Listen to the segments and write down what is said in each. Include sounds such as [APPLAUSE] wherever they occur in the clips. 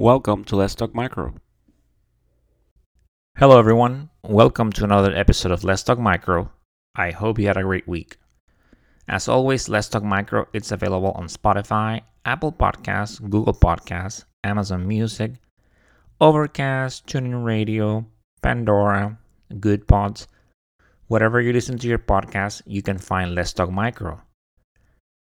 Welcome to Let's Talk Micro. Hello, everyone. Welcome to another episode of Let's Talk Micro. I hope you had a great week. As always, Let's Talk Micro it's available on Spotify, Apple Podcasts, Google Podcasts, Amazon Music, Overcast, TuneIn Radio, Pandora, Good Pods. Whatever you listen to your podcast, you can find Let's Talk Micro.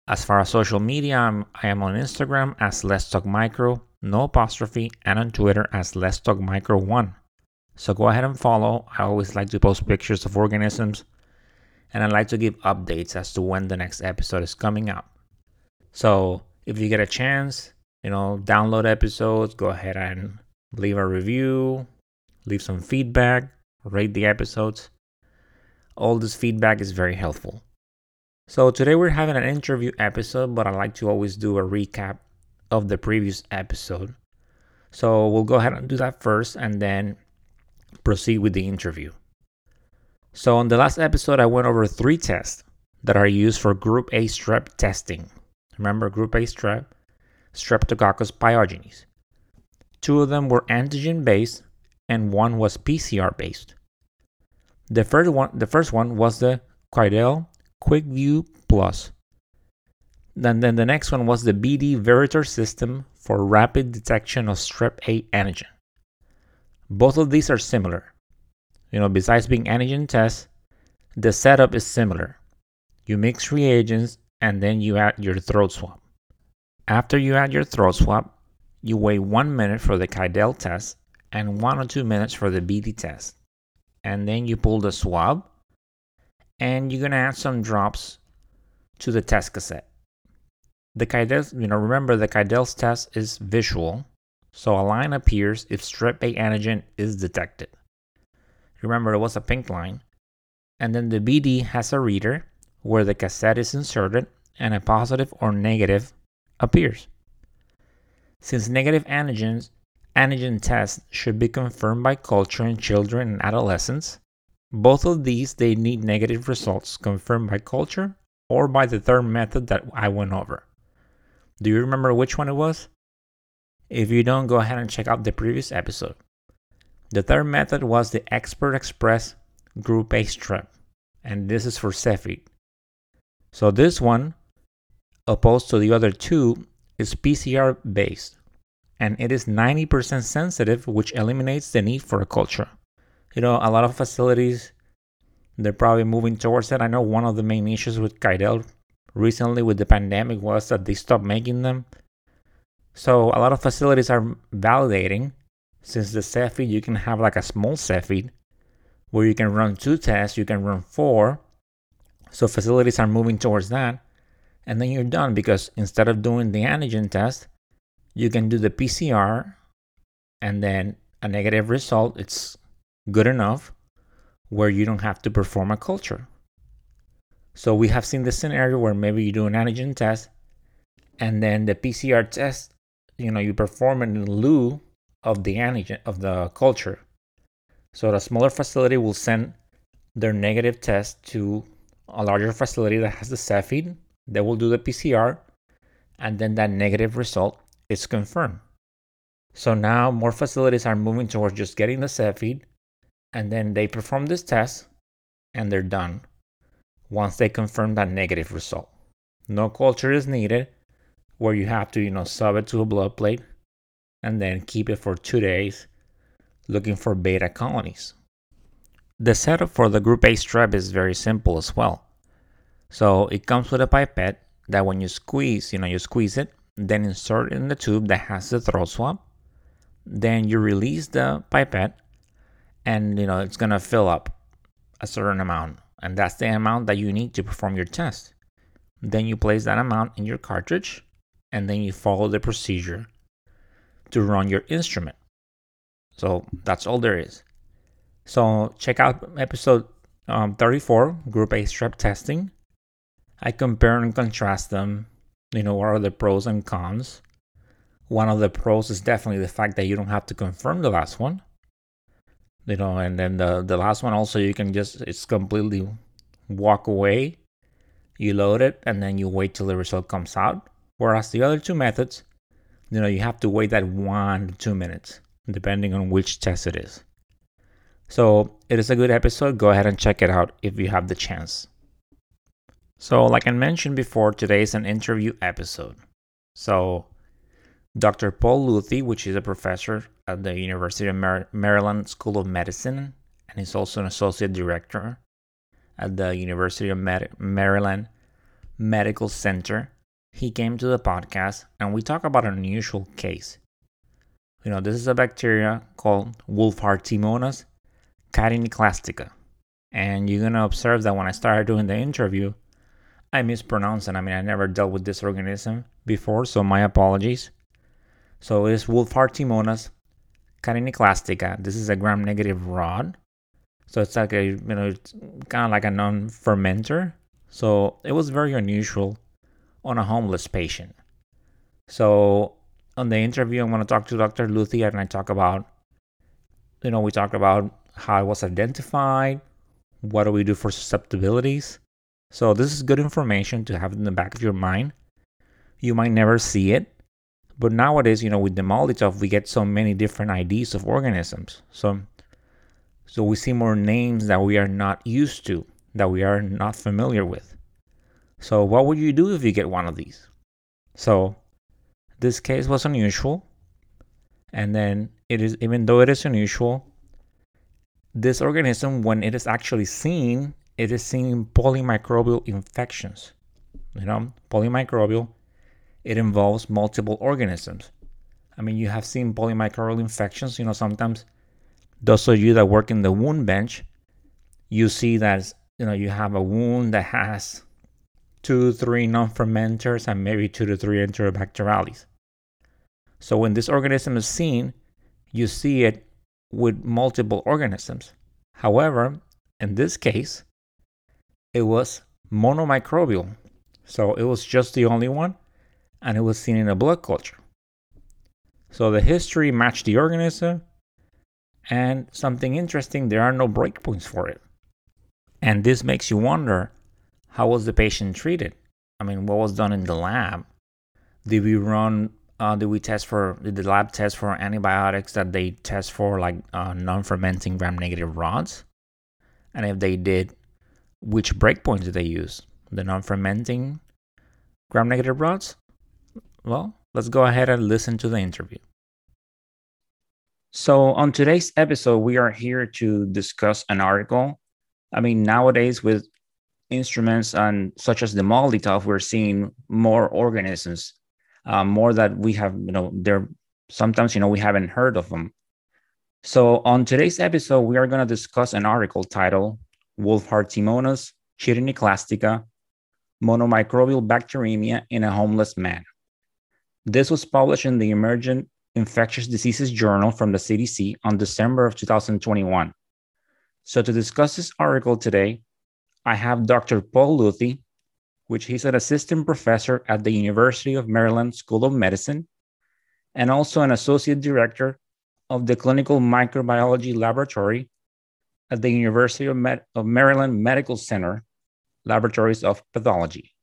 As far as social media, I'm, I am on Instagram as Let's Talk Micro, no apostrophe, and on Twitter as Let's Talk Micro 1. So go ahead and follow. I always like to post pictures of organisms, and I like to give updates as to when the next episode is coming out. So if you get a chance, you know, download episodes, go ahead and leave a review, leave some feedback, rate the episodes. All this feedback is very helpful. So today we're having an interview episode, but I like to always do a recap of the previous episode. So we'll go ahead and do that first and then proceed with the interview. So on the last episode, I went over three tests that are used for group A strep testing. Remember group A strep? Streptococcus pyogenes. Two of them were antigen based and one was PCR based. The first one, the first one was the Quidel QuickVue Plus. Then, then the next one was the BD Veritor system for rapid detection of strep A antigen. Both of these are similar. You know, besides being antigen tests, the setup is similar. You mix reagents and then you add your throat swab. After you add your throat swab, you wait one minute for the Quidel test and one or two minutes for the BD test. And then you pull the swab and you're gonna add some drops to the test cassette. The Quidel, you know, remember the Quidel's test is visual, so a line appears if strep A antigen is detected. Remember, it was a pink line. And then the BD has a reader where the cassette is inserted and a positive or negative appears. Since negative antigens, antigen tests should be confirmed by culture in children and adolescents, both of these they need negative results confirmed by culture or by the third method that I went over. Do you remember which one it was? If you don't, go ahead and check out the previous episode. The third method was the Xpert Xpress Group A strep, and this is for Cepheid. So this one, opposed to the other two, is PCR based, and it is 90% sensitive, which eliminates the need for a culture you know, a lot of facilities they're probably moving towards that. I know one of the main issues with Quidel recently with the pandemic was that they stopped making them. So a lot of facilities are validating since the Cepheid you can have like a small Cepheid where you can run two tests, you can run four. So facilities are moving towards that. And then you're done because instead of doing the antigen test, you can do the PCR and then a negative result. It's good enough where you don't have to perform a culture. So we have seen the scenario where maybe you do an antigen test and then the PCR test, you know, you perform it in lieu of the antigen of the culture. So the smaller facility will send their negative test to a larger facility that has the Cepheid. They will do the PCR and then that negative result is confirmed. So now more facilities are moving towards just getting the Cepheid and then they perform this test and they're done once they confirm that negative result. No culture is needed where you have to, you know, sub it to a blood plate and then keep it for two days looking for beta colonies. The setup for the group A strep is very simple as well. So it comes with a pipette that when you squeeze, you know, you squeeze it, then insert in the tube that has the throat swab. Then you release the pipette and you know it's to fill up a certain amount and that's the amount that you need to perform your test. Then you place that amount in your cartridge and then you follow the procedure to run your instrument. So that's all there is. So check out episode um, 34 group a strep testing. I compare and contrast them. You know what are the pros and cons? One of the pros is definitely the fact that you don't have to confirm the last one you know and then the the last one also you can just it's completely walk away you load it and then you wait till the result comes out whereas the other two methods you know, you have to wait that one to two minutes, depending on which test it is. So it is a good episode. Go ahead and check it out if you have the chance. So, like I mentioned before, today is an interview episode. So, Dr. Paul Luethy, which is a professor at the University of Mar- Maryland School of Medicine, and he's also an associate director at the University of Mar- Maryland Medical Center. He came to the podcast and we talk about an unusual case. You know, this is a bacteria called Wohlfahrtiimonas chitiniclastica. And you're going to observe that when I started doing the interview, I mispronounced it. I mean, I never dealt with this organism before, so my apologies. So it's Wohlfahrtiimonas chitiniclastica. Uh, this is a gram-negative rod. So it's like a, you know, it's kind of like a non-fermenter. So it was very unusual on a homeless patient. So on the interview, I'm going to talk to Dr. Luethy and I talk about, you know, we talk about how it was identified, what do we do for susceptibilities. So this is good information to have in the back of your mind. You might never see it, but nowadays, you know, with the MALDI-TOF, we get so many different IDs of organisms. So, so we see more names that we are not used to, that we are not familiar with. So, what would you do if you get one of these? So, this case was unusual, and then it is even though it is unusual, this organism, when it is actually seen, it is seen in polymicrobial infections. You know, polymicrobial, it involves multiple organisms. I mean, you have seen polymicrobial infections. You know, sometimes those of you that work in the wound bench, you see that you know you have a wound that has two, three non-fermenters and maybe two to three enterobacterales. So when this organism is seen, you see it with multiple organisms. However, in this case, it was monomicrobial. So it was just the only one, and it was seen in a blood culture. So the history matched the organism, and something interesting, there are no breakpoints for it. And this makes you wonder how was the patient treated? I mean, what was done in the lab? Did we run uh, did we test for did the lab test for antibiotics that they test for like uh, non-fermenting gram-negative rods and if they did which breakpoints did they use the non-fermenting gram-negative rods well let's go ahead and listen to the interview so on today's episode we are here to discuss an article i mean nowadays with instruments and such as the MALDI-TOF, we're seeing more organisms um, more that we have, you know, there sometimes, you know, we haven't heard of them. So on today's episode, we are going to discuss an article titled Wohlfahrtiimonas chitiniclastica, monomicrobial bacteremia in a homeless man. This was published in the Emergent Infectious Diseases Journal from the CDC on December of 2021. So to discuss this article today, I have Dr. Paul Luethy, which he's an assistant professor at the University of Maryland School of Medicine and also an associate director of the Clinical Microbiology Laboratory at the University of, Med- of Maryland Medical Center, Laboratories of Pathology.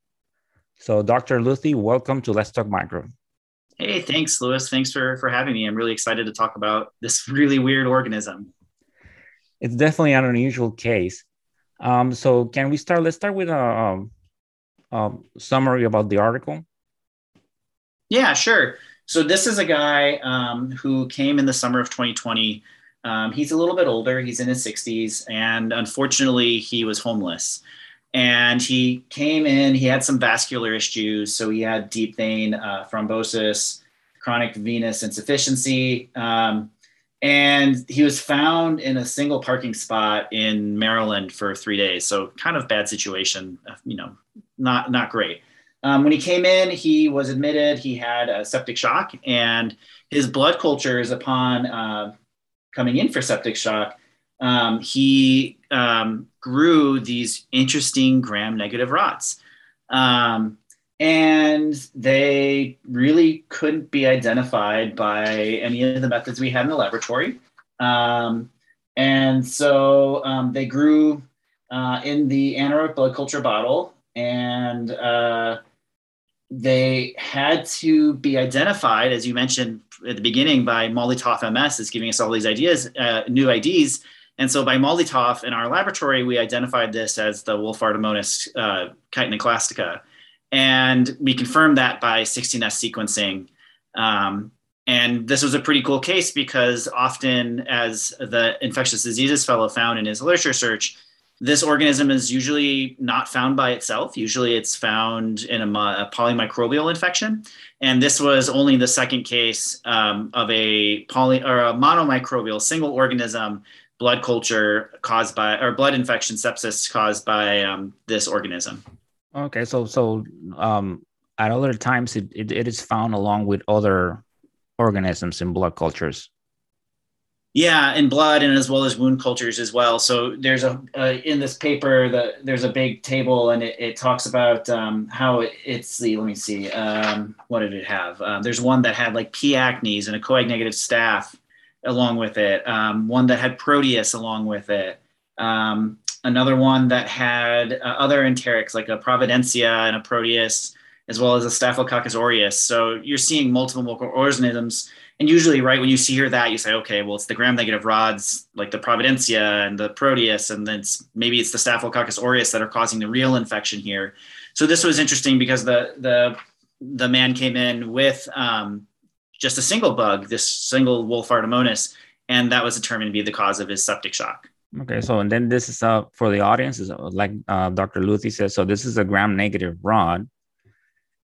So, Dr. Luethy, welcome to Let's Talk Micro. Hey, thanks, Louis. Thanks for, for having me. I'm really excited to talk about this really weird organism. It's definitely an unusual case. Um, so, can we start? Let's start with a, um, um, summary about the article? Yeah, sure. So this is a guy um, who came in the summer of 2020. Um, he's a little bit older. He's in his 60s, and unfortunately, he was homeless. And he came in. He had some vascular issues. So he had deep vein uh, thrombosis, chronic venous insufficiency, um, and he was found in a single parking spot in Maryland for three days. So kind of bad situation. Uh, you know, not not great. Um, when he came in, he was admitted he had a septic shock, and his blood cultures upon uh, coming in for septic shock, um, he um, grew these interesting gram-negative rods. Um, and they really couldn't be identified by any of the methods we had in the laboratory. Um, and so um, they grew uh, in the anaerobic blood culture bottle and uh, they had to be identified, as you mentioned at the beginning, by MALDI-TOF MS is giving us all these ideas, uh, new IDs. And so by MALDI-TOF in our laboratory, we identified this as the Wohlfahrtiimonas uh, chitin And we confirmed that by 16S sequencing. Um, and this was a pretty cool case because often, as the infectious diseases fellow found in his literature search, this organism is usually not found by itself. Usually it's found in a, a polymicrobial infection. And this was only the second case um, of a poly or a monomicrobial single organism blood culture caused by or blood infection sepsis caused by um, this organism. Okay, so so um, at other times it, it, it is found along with other organisms in blood cultures. Yeah, in blood and as well as wound cultures as well. So there's a uh, in this paper that there's a big table and it, it talks about um, how it, it's the let me see um, what did it have? Um, there's one that had like P. acnes and a coag negative staph along with it. Um, one that had Proteus along with it. Um, another one that had uh, other enterics like a Providencia and a Proteus, as well as a Staphylococcus aureus. So you're seeing multiple microorganisms and usually, right when you see hear that, you say, okay, well, it's the gram-negative rods like the Providencia and the Proteus, and then it's, maybe it's the Staphylococcus aureus that are causing the real infection here. So this was interesting because the the the man came in with um, just a single bug, this single wolf Wohlfahrtiimonas, and that was determined to be the cause of his septic shock. Okay, so and then this is uh, for the audience, is uh, like uh, Dr. Luethy says. So this is a gram-negative rod,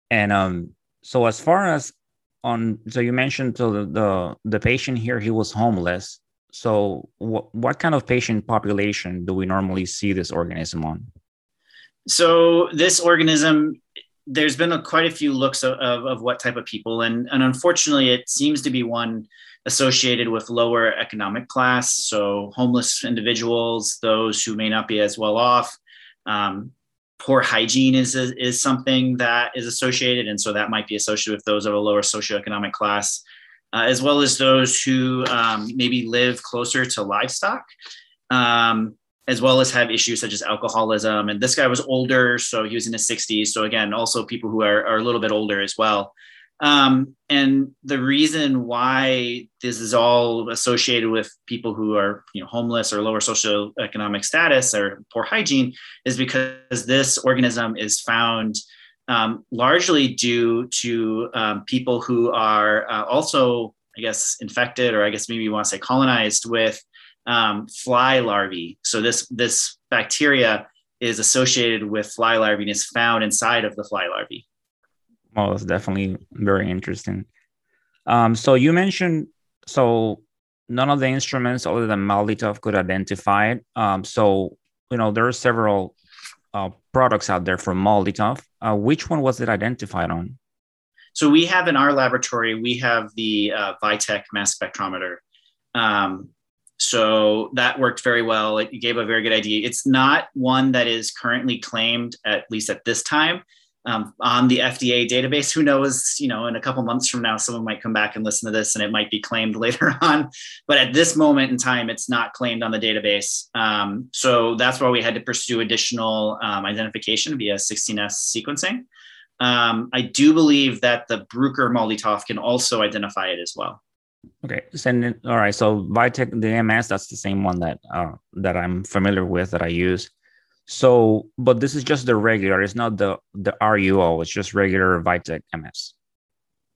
and um, so as far as on so you mentioned so the, the the patient here he was homeless so what what kind of patient population do we normally see this organism on so this organism there's been a, quite a few looks of, of, of, what type of people and, and unfortunately it seems to be one associated with lower economic class so homeless individuals those who may not be as well off um, poor hygiene is, is something that is associated. And so that might be associated with those of a lower socioeconomic class, uh, as well as those who um, maybe live closer to livestock, um, as well as have issues such as alcoholism. And this guy was older, so he was in his 60s. So again, also people who are, are a little bit older as well. Um, and the reason why this is all associated with people who are you know, homeless or lower socioeconomic status or poor hygiene is because this organism is found um, largely due to um, people who are uh, also, I guess, infected or I guess maybe you want to say colonized with um, fly larvae. So this this bacteria is associated with fly larvae and is found inside of the fly larvae. Well, it's definitely very interesting. Um, so you mentioned so none of the instruments other than MALDI-TOF could identify it. Um, so you know there are several uh, products out there from MALDI-TOF. Uh, which one was it identified on? So we have in our laboratory we have the uh, Vitek mass spectrometer. Um, so that worked very well. It gave a very good idea. It's not one that is currently claimed, at least at this time, um, on the FDA database. Who knows? You know, in a couple months from now, someone might come back and listen to this, and it might be claimed [LAUGHS] later on. But at this moment in time, it's not claimed on the database. Um, so that's why we had to pursue additional um, identification via 16S sequencing. Um, I do believe that the Bruker MALDI-TOF can also identify it as well. Okay, send it. All right. So Vitek, the MS, that's the same one that uh, that I'm familiar with that I use. So, but this is just the regular. It's not the the RUO. It's just regular Vitek MS.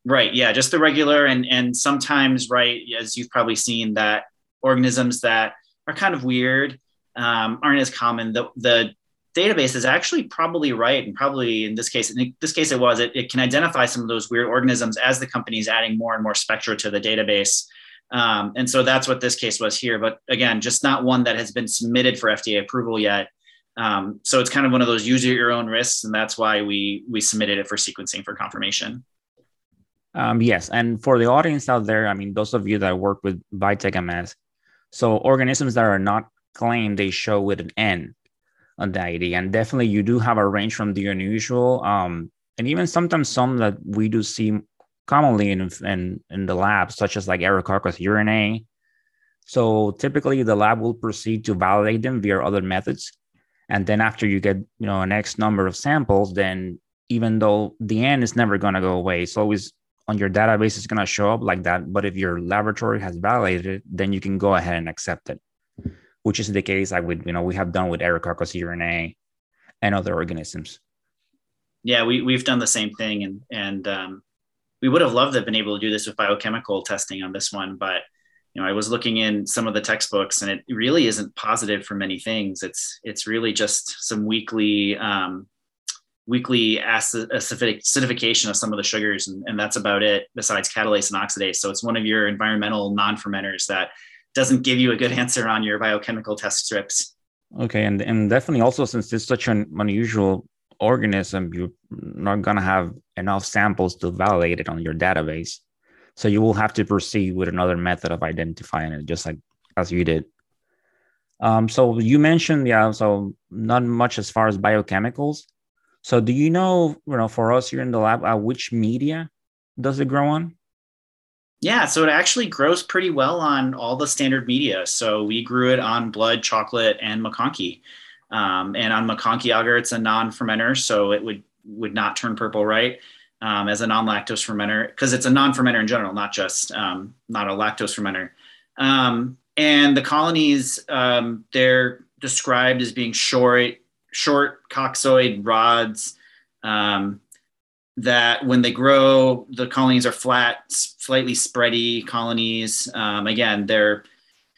Right. Yeah. Just the regular, and and sometimes, right, as you've probably seen, that organisms that are kind of weird um, aren't as common. The the database is actually probably right, and probably in this case, in this case, it was. It, it can identify some of those weird organisms as the company is adding more and more spectra to the database. Um, and so that's what this case was here. But again, just not one that has been submitted for FDA approval yet. Um, so it's kind of one of those use your own risks, and that's why we we submitted it for sequencing for confirmation. Um, yes, and for the audience out there, I mean, those of you that work with Vitek MS, so organisms that are not claimed, they show with an N ID, and definitely you do have a range from the unusual, um, and even sometimes some that we do see commonly in in, in the lab, such as like Aerococcus urinae. So typically, the lab will proceed to validate them via other methods and then after you get you know an x number of samples then even though the n is never going to go away. It's always on your database, it's going to show up like that. But if your laboratory has validated it, then you can go ahead and accept it, which is the case I would, you know, we have done with Enterococcus urinae and other organisms. Yeah, we, we've done the same thing. And, and um, we would have loved to have been able to do this with biochemical testing on this one, but you know, I was looking in some of the textbooks, and it really isn't positive for many things. It's it's really just some weekly um, weekly acidification of some of the sugars, and, and that's about it. Besides catalase and oxidase, so it's one of your environmental non-fermenters that doesn't give you a good answer on your biochemical test strips. Okay, and and definitely also since it's such an unusual organism, you're not gonna have enough samples to validate it on your database. So you will have to proceed with another method of identifying it, just like as you did. Um, so you mentioned, yeah, so not much as far as biochemicals. So do you know, you know, for us here in the lab, uh, which media does it grow on? Yeah, so it actually grows pretty well on all the standard media. So we grew it on blood, chocolate, and MacConkey. Um, and on MacConkey agar, it's a non-fermenter, so it would would not turn purple, right? um, as a non-lactose fermenter because it's a non-fermenter in general, not just um, not a lactose fermenter. Um, and the colonies, um, they're described as being short, short coccoid rods um, that when they grow, the colonies are flat, slightly spready colonies. Um, again, they're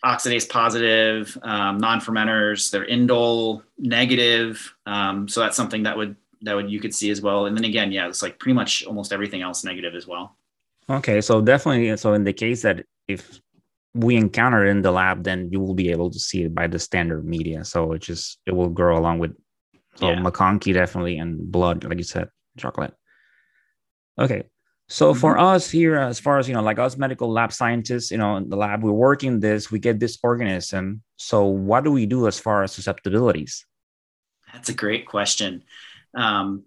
oxidase positive, non-fermenters. They're indole negative. so that's something that would that would you could see as well. And then again, yeah, it's like pretty much almost everything else negative as well. Okay, so definitely, so in the case that if we encounter it in the lab, then you will be able to see it by the standard media. So it just it will grow along with so yeah. MacConkey definitely and blood, like you said, chocolate. Okay. So mm-hmm. for us here, as far as you know, like us medical lab scientists, you know, in the lab, we're working this, we get this organism. So what do we do as far as susceptibilities? That's a great question um,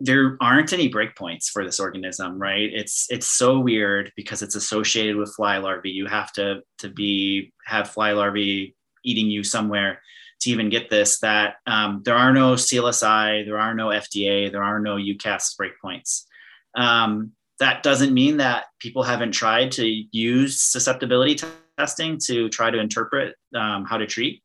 there aren't any breakpoints for this organism, right? It's it's so weird because it's associated with fly larvae. You have to to be have fly larvae eating you somewhere to even get this. That um, there are no CLSI, there are no FDA, there are no EUCAST breakpoints. Um, that doesn't mean that people haven't tried to use susceptibility testing to try to interpret um, how to treat.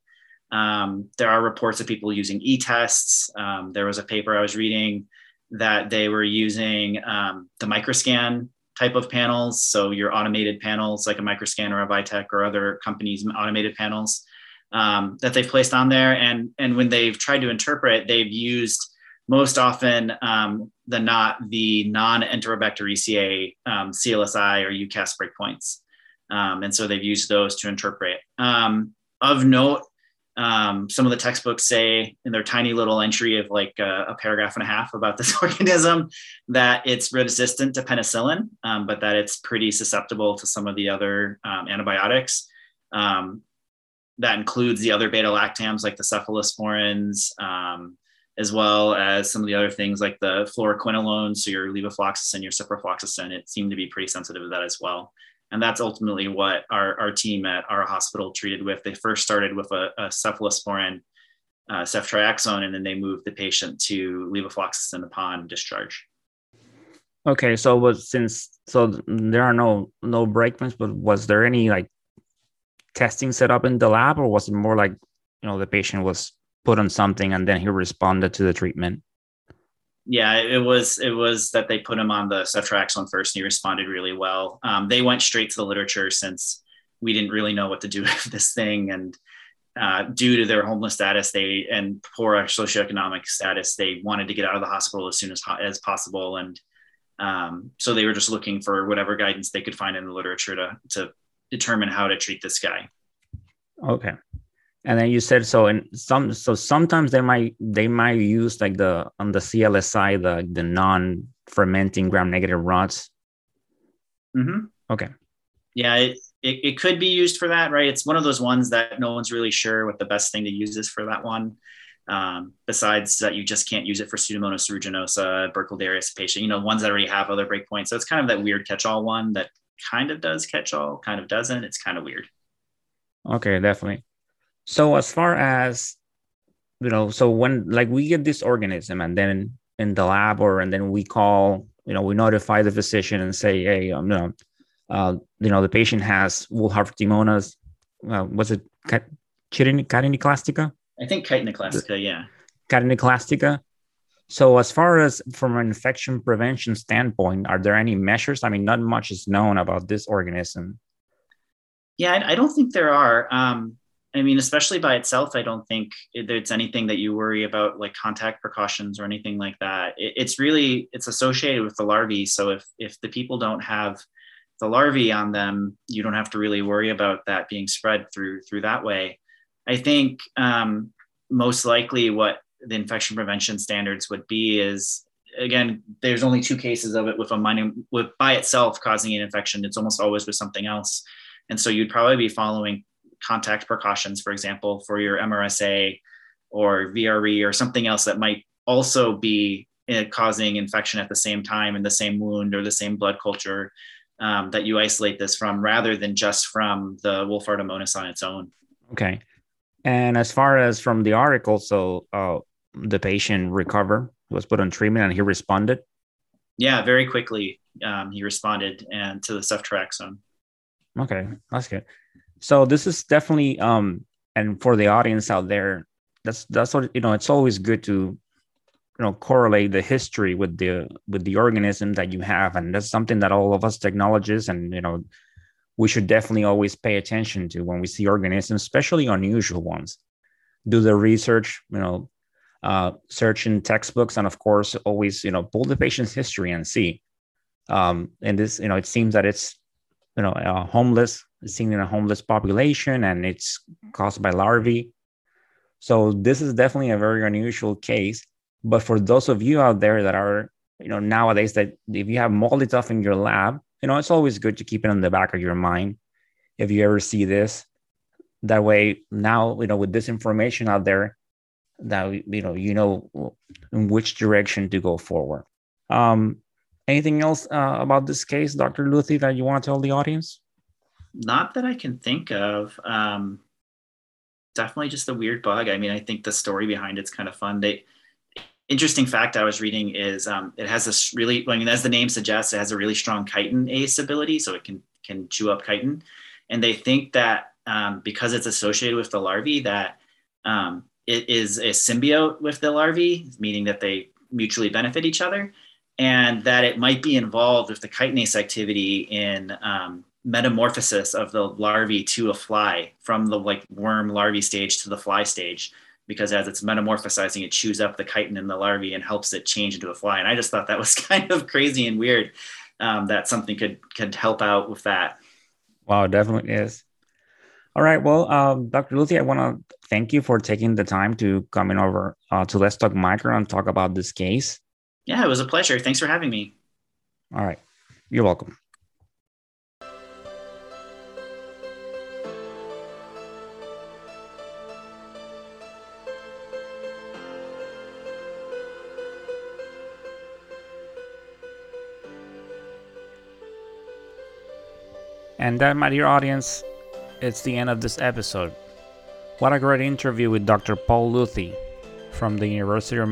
Um, there are reports of people using e-tests. Um, there was a paper I was reading that they were using um, the microscan type of panels. So your automated panels like a microscan or a Vitek or other companies' automated panels um, that they've placed on there. And, and when they've tried to interpret, they've used most often um, the not the non-Enterobacteriaceae um, CLSI or EUCAST breakpoints. and so they've used those to interpret. of note, um, some of the textbooks say in their tiny little entry of like a, a paragraph and a half about this [LAUGHS] organism that it's resistant to penicillin, um, but that it's pretty susceptible to some of the other um, antibiotics. Um, that includes the other beta lactams like the cephalosporins, um, as well as some of the other things like the fluoroquinolones, so your levofloxacin, your ciprofloxacin. It seemed to be pretty sensitive to that as well and that's ultimately what our, our team at our hospital treated with. They first started with a, a cephalosporin, uh, ceftriaxone, and then they moved the patient to levofloxacin upon discharge. Okay, so was since so there are no no breakpoints, but was there any like testing set up in the lab, or was it more like you know the patient was put on something and then he responded to the treatment? yeah, it was it was that they put him on the ceftriaxone first, and he responded really well. Um, they went straight to the literature since we didn't really know what to do [LAUGHS] with this thing, and uh, due to their homeless status, they and poor socioeconomic status, they wanted to get out of the hospital as soon as as possible, and um, so they were just looking for whatever guidance they could find in the literature to to determine how to treat this guy. Okay. And then you said so and some so sometimes they might they might use like the on the clsi the the non-fermenting gram-negative rods mm-hmm. okay. Yeah it, it, it could be used for that right? It's one of those ones that no one's really sure what the best thing to use is for that one um, besides that you just can't use it for pseudomonas aeruginosa burkholderia cepacia you know ones that already have other breakpoints. So it's kind of that weird catch-all one that kind of does catch-all kind of doesn't. It's kind of weird. Okay definitely. So as far as you know, so when like we get this organism and then in the lab or and then we call you know we notify the physician and say hey um, you know uh, you know the patient has Wolff-Riemann uh, was it Chitin chitinoclastica i think chitinoclastica yeah. Chitinoclastica so as far as from an infection prevention standpoint are there any measures i mean not much is known about this organism yeah i, don't think there are um, I mean, especially by itself, I don't think there's anything that you worry about, like contact precautions or anything like that. It, it's really it's associated with the larvae. So if if the people don't have the larvae on them, you don't have to really worry about that being spread through through that way. I think um, most likely what the infection prevention standards would be is again there's only two cases of it with a minor with by itself causing an infection. It's almost always with something else, and so you'd probably be following contact precautions, for example, for your MRSA or VRE or something else that might also be uh, causing infection at the same time in the same wound or the same blood culture um, that you isolate this from rather than just from the Wolff-Riemann on its own. Okay. And as far as from the article, so uh, the patient recovered, was put on treatment, and he responded. Yeah, very quickly um, he responded and to the ceftriaxone. Okay, that's good so this is definitely um and for the audience out there that's that's what you know it's always good to you know correlate the history with the with the organism that you have and that's something that all of us technologists and you know we should definitely always pay attention to when we see organisms especially unusual ones do the research you know uh, search in textbooks and of course always you know pull the patient's history and see um, and this you know it seems that it's you know uh, homeless seen in a homeless population and it's caused by larvae. So this is definitely a very unusual case. But for those of you out there that are, you know, nowadays that if you have MALDI-TOF in your lab, you know, it's always good to keep it in the back of your mind. If you ever see this, that way now, you know, with this information out there, that you know, you know in which direction to go forward. Um, anything else uh, about this case, Dr. Luethy, that you want to tell the audience? Not that I can think of. Um, definitely just a weird bug. I mean, I think the story behind it's kind of fun. They interesting fact I was reading is um, it has this really, I mean, as the name suggests, it has a really strong chitinase ability, so it can can chew up chitin. And they think that um, because it's associated with the larvae, that um, it is a symbiote with the larvae, meaning that they mutually benefit each other, and that it might be involved with the chitinase activity in um, metamorphosis of the larvae to a fly from the like worm larvae stage to the fly stage because as it's metamorphosizing it chews up the chitin in the larvae and helps it change into a fly. And i just thought that was [LAUGHS] kind of crazy and weird um, that something could could help out with that. Wow definitely is all right well um, dr luethy i want to thank you for taking the time to come in over uh, to let's talk micro and talk about this case. Yeah it was a pleasure. Thanks for having me. All right. You're welcome. And that, my dear audience, it's the end of this episode. What a great interview with Dr. Paul Luethy from the University of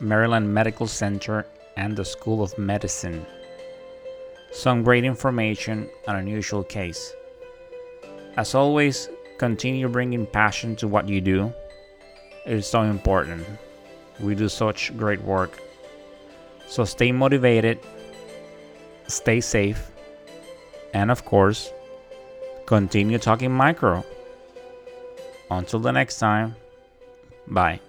Maryland Medical Center and the School of Medicine. Some great information, an unusual case. As always, continue bringing passion to what you do. It is so important. We do such great work. So stay motivated, stay safe, and of course, continue talking micro. Until the next time, bye.